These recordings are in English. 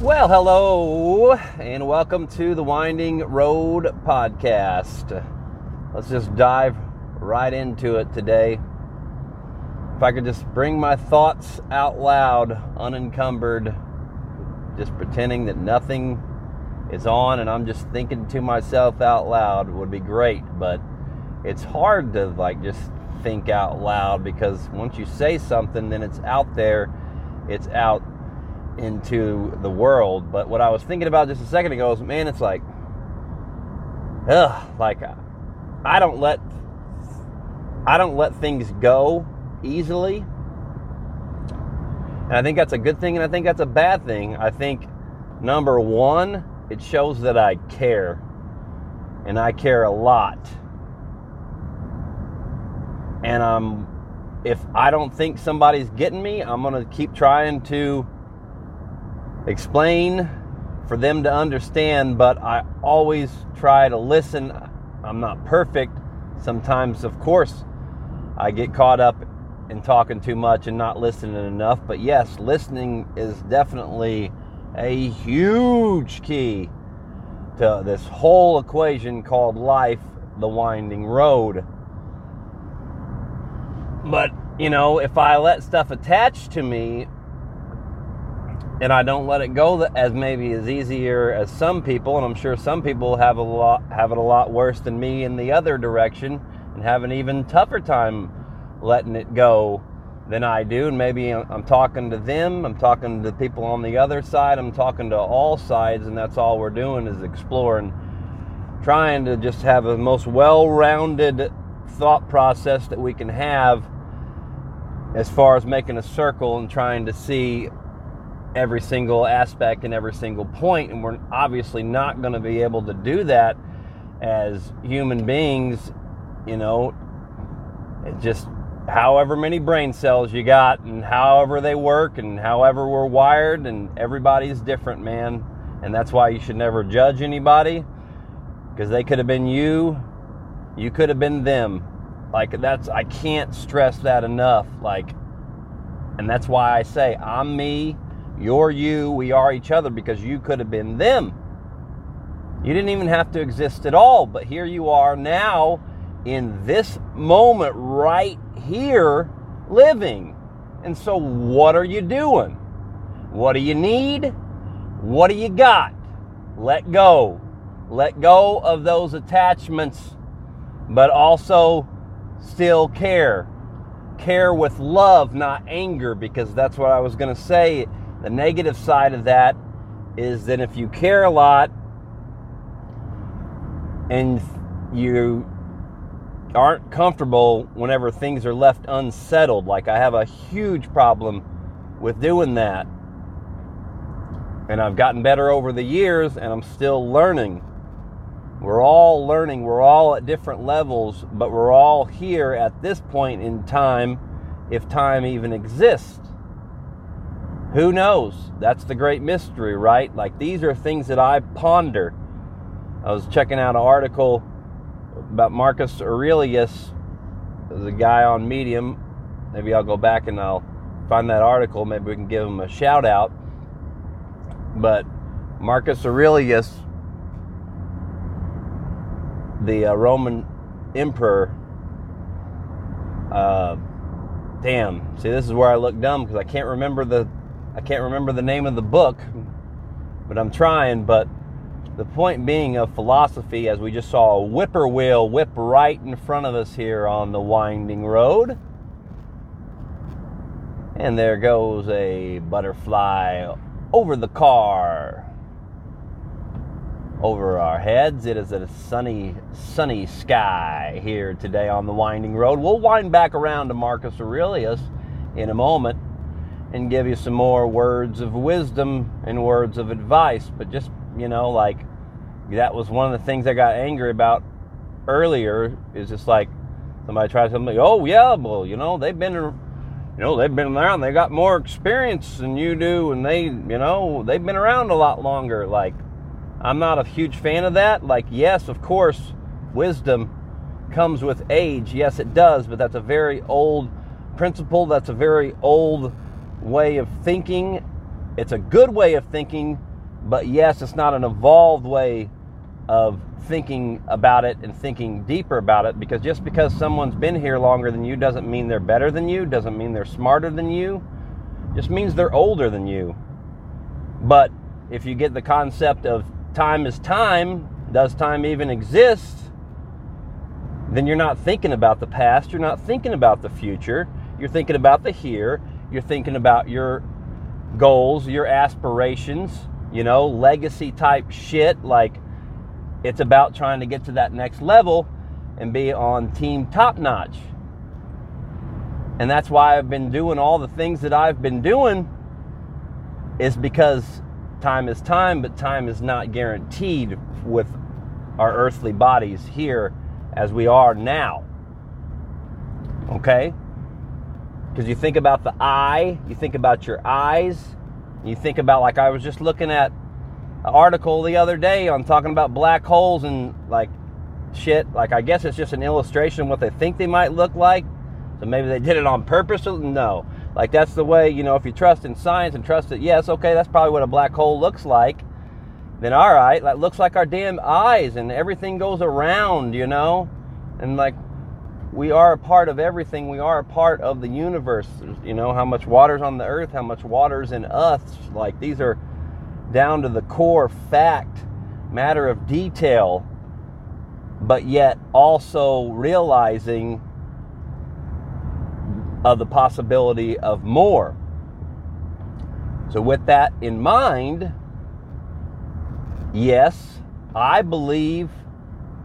Well, hello, and welcome to the Winding Road Podcast. Let's just dive right into it today. If I could just bring my thoughts out loud, unencumbered, just pretending that nothing is on and I'm just thinking to myself out loud would be great, but it's hard to like just think out loud because once you say something, then it's out there, it's out into the world. But what I was thinking about just a second ago is, man, it's like, ugh, like I don't let I don't let things go easily. And I think that's a good thing and I think that's a bad thing. I think number 1, it shows that I care. And I care a lot. And um if I don't think somebody's getting me, I'm to keep trying to explain for them to understand, but I always try to listen. I'm not perfect. Sometimes, of course, I get caught up in talking too much and not listening enough. But yes, listening is definitely a huge key to this whole equation called life, the winding road. But, you know, if I let stuff attach to me, and I don't let it go as maybe as easier as some people, and I'm sure some people have a lot have it a lot worse than me in the other direction and have an even tougher time letting it go than I do. And maybe I'm talking to them, I'm talking to people on the other side, I'm talking to all sides, and that's all we're doing is exploring, trying to just have the most well-rounded thought process that we can have as far as making a circle and trying to see every single aspect and every single point, and we're obviously not going to be able to do that as human beings. You know, it just however many brain cells you got, and however they work, and however we're wired, and everybody's different, man. And that's why you should never judge anybody because they could have been you, you could have been them. Like that's I can't stress that enough. Like, and that's why I say I'm me you're you, we are each other because you could have been them. You didn't even have to exist at all, but here you are now in this moment right here living. And so, what are you doing? What do you need? What do you got? Let go. Let go of those attachments, but also still care. Care with love, not anger, because that's what I was going to say the negative side of that is that if you care a lot and you aren't comfortable whenever things are left unsettled, like I have a huge problem with doing that. And I've gotten better over the years and I'm still learning. We're all learning, we're all at different levels, but we're all here at this point in time, if time even exists. Who knows? That's the great mystery, right? Like these are things that I ponder. I was checking out an article about Marcus Aurelius. the guy on Medium. Maybe I'll go back and I'll find that article. Maybe we can give him a shout out. But Marcus Aurelius, the uh, Roman emperor, uh, damn. See, this is where I look dumb because I can't remember the I can't remember the name of the book, but I'm trying. But the point being of philosophy, as we just saw a whippoorwill whip right in front of us here on the winding road. And there goes a butterfly over the car. Over our heads, it is a sunny, sunny sky here today on the winding road. We'll wind back around to Marcus Aurelius in a moment and give you some more words of wisdom and words of advice. But just, you know, like that was one of the things I got angry about earlier is just like somebody tried something, oh, yeah, well, you know, they've been, you know, they've been around, they got more experience than you do, and they, you know, they've been around a lot longer. Like, I'm not a huge fan of that. Like, yes, of course, wisdom comes with age. Yes, it does, but that's a very old principle. That's a very old way of thinking. It's a good way of thinking, But yes, it's not an evolved way of thinking about it and thinking deeper about it because just because someone's been here longer than you doesn't mean they're better than you, doesn't mean they're smarter than you, just means they're older than you. But if you get the concept of time is time, does time even exist? Then you're not thinking about the past, you're not thinking about the future, you're thinking about the here, you're thinking about your goals, your aspirations, you know, legacy type shit like it's about trying to get to that next level and be on team top notch. And that's why I've been doing all the things that I've been doing is because time is time, but time is not guaranteed with our earthly bodies here as we are now. Okay? Because you think about the eye, you think about your eyes, you think about, like I was just looking at an article the other day on talking about black holes and like shit. Like, I guess it's just an illustration of what they think they might look like. So maybe they did it on purpose. Or no. Like, that's the way, you know, if you trust in science and trust it, yes, okay, that's probably what a black hole looks like. Then, all right, that looks like our damn eyes and everything goes around, you know? And like, we are a part of everything. We are a part of the universe. You know, how much water's on the earth, how much water's in us. Like, these are down to the core fact, matter of detail, but yet also realizing of the possibility of more. So, with that in mind, yes, I believe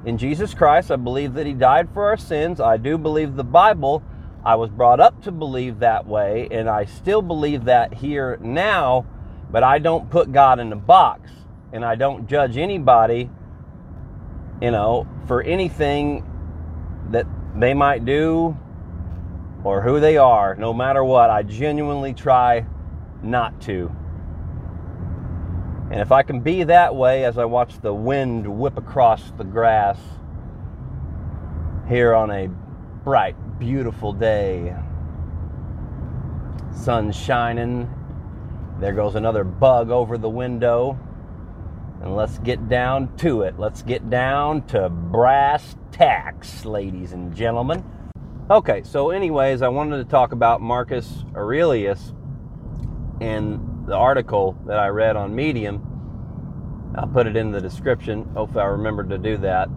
in Jesus Christ. I believe that He died for our sins. I do believe the Bible. I was brought up to believe that way, and I still believe that here now but I don't put God in a box and I don't judge anybody, you know, for anything that they might do or who they are, no matter what. I genuinely try not to. And if I can be that way as I watch the wind whip across the grass here on a bright, beautiful day, sun shining there goes another bug over the window. And let's get down to it. Let's get down to brass tacks, ladies and gentlemen. Okay, so, anyways, I wanted to talk about Marcus Aurelius and the article that I read on Medium. I'll put it in the description. Hopefully, I remember to do that.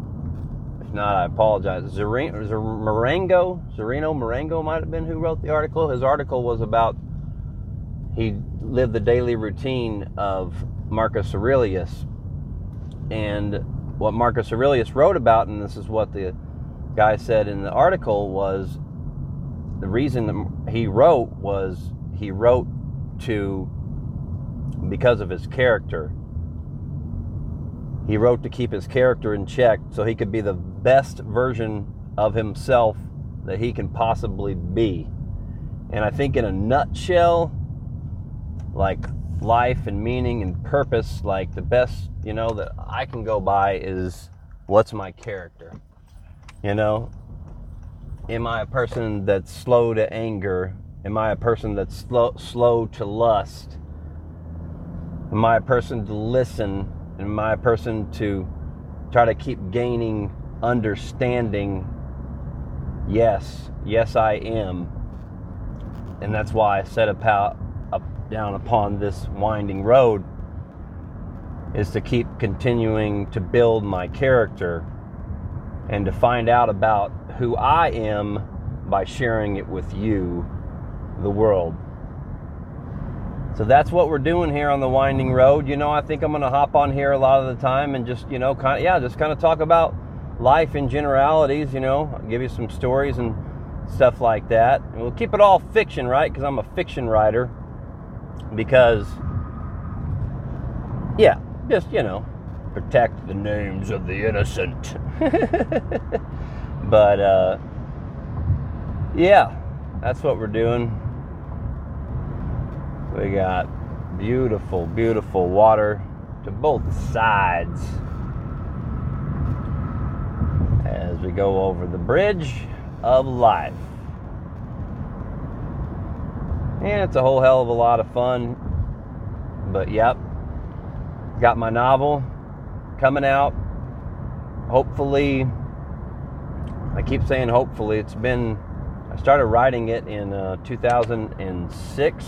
If not, I apologize. Zerino, Marengo, Zerino Marengo might have been who wrote the article. His article was about he lived the daily routine of Marcus Aurelius. And what Marcus Aurelius wrote about, and this is what the guy said in the article, was the reason he wrote was he wrote to because of his character. He wrote to keep his character in check so he could be the best version of himself that he can possibly be. And I think, in a nutshell, like life and meaning and purpose, like the best, you know, that I can go by is what's my character? You know, am I a person that's slow to anger? Am I a person that's slow, slow to lust? Am I a person to listen? Am I a person to try to keep gaining understanding? Yes, yes, I am. And that's why I set about down upon this winding road is to keep continuing to build my character and to find out about who I am by sharing it with you, the world. So that's what we're doing here on the winding road. You know, I think I'm going to hop on here a lot of the time and just, you know, kind of, yeah, just kind of talk about life in generalities, you know, I'll give you some stories and stuff like that. And we'll keep it all fiction, right? Because I'm a fiction writer because yeah, just you know, protect the names of the innocent. but uh, yeah, that's what we're doing. We got beautiful, beautiful water to both sides as we go over the bridge of life. And it's a whole hell of a lot of fun. But yep, got my novel coming out. Hopefully, I keep saying hopefully. It's been, I started writing it in uh, 2006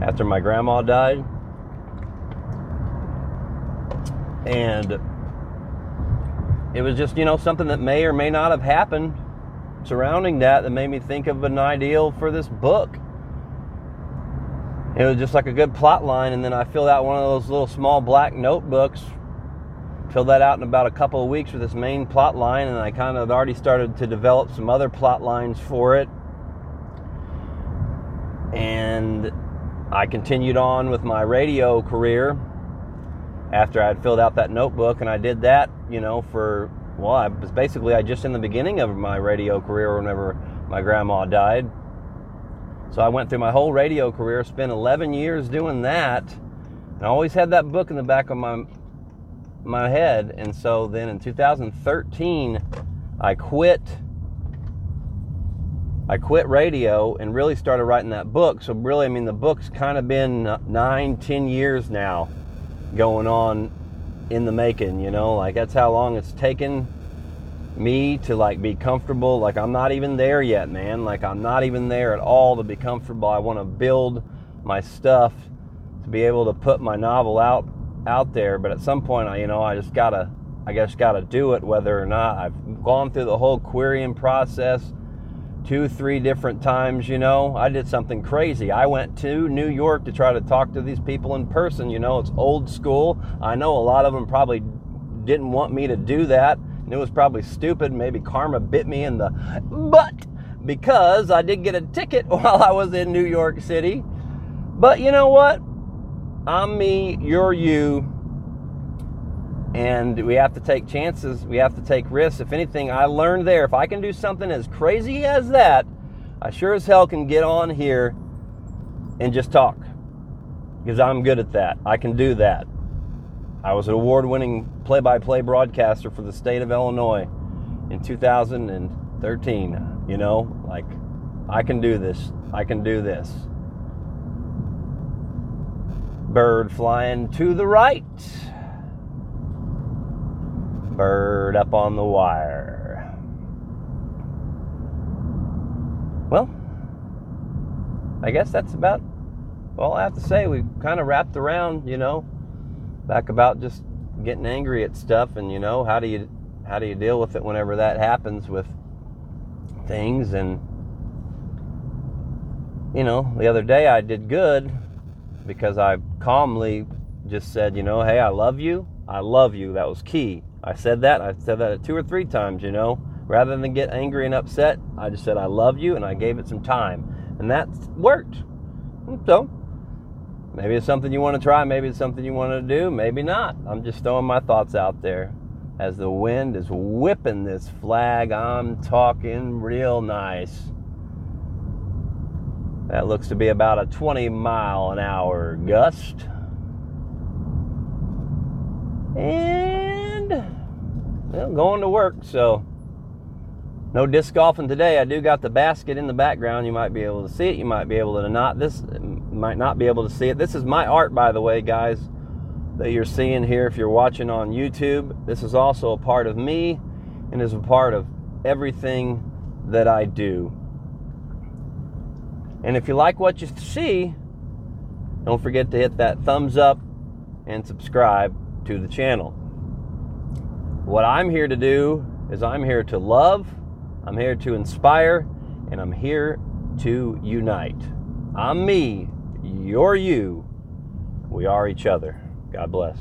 after my grandma died. And it was just, you know, something that may or may not have happened surrounding that that made me think of an ideal for this book. It was just like a good plot line, and then I filled out one of those little small black notebooks. Filled that out in about a couple of weeks with this main plot line, and I kind of already started to develop some other plot lines for it. And I continued on with my radio career after I had filled out that notebook, and I did that, you know, for well, I was basically I just in the beginning of my radio career whenever my grandma died. So I went through my whole radio career, spent 11 years doing that, and I always had that book in the back of my my head. And so then in 2013, I quit. I quit radio and really started writing that book. So really, I mean, the book's kind of been nine, ten years now going on in the making, you know, like that's how long it's taken me to like be comfortable. Like I'm not even there yet, man. Like I'm not even there at all to be comfortable. I want to build my stuff to be able to put my novel out out there, but at some point I, you know, I just got to I guess got to do it whether or not I've gone through the whole querying process two, three different times, you know. I did something crazy. I went to New York to try to talk to these people in person, you know. It's old school. I know a lot of them probably didn't want me to do that. And it was probably stupid. Maybe karma bit me in the butt because I did get a ticket while I was in New York City. But you know what? I'm me, you're you and we have to take chances. We have to take risks. If anything, I learned there if I can do something as crazy as that, I sure as hell can get on here and just talk because I'm good at that. I can do that. I was an award winning play by play broadcaster for the state of Illinois in 2013. You know, like, I can do this. I can do this. Bird flying to the right bird up on the wire. Well, I guess that's about all I have to say. We kind of wrapped around, you know, back about just getting angry at stuff and you know, how do you how do you deal with it whenever that happens with things and you know, the other day I did good because I calmly just said, you know, hey, I love you. I love you. That was key. I said that. I said that two or three times, you know. Rather than get angry and upset, I just said, I love you, and I gave it some time. And that worked. So, maybe it's something you want to try. Maybe it's something you want to do. Maybe not. I'm just throwing my thoughts out there. As the wind is whipping this flag, I'm talking real nice. That looks to be about a 20 mile an hour gust. And well, going to work, so no disc golfing today. I do got the basket in the background. You might be able to see it. You might be able to not. This might not be able to see it. This is my art, by the way, guys, that you're seeing here. If you're watching on YouTube, this is also a part of me, and is a part of everything that I do. And if you like what you see, don't forget to hit that thumbs up and subscribe to the channel. What I'm here to do is I'm here to love, I'm here to inspire, and I'm here to unite. I'm me, you're you. We are each other. God bless.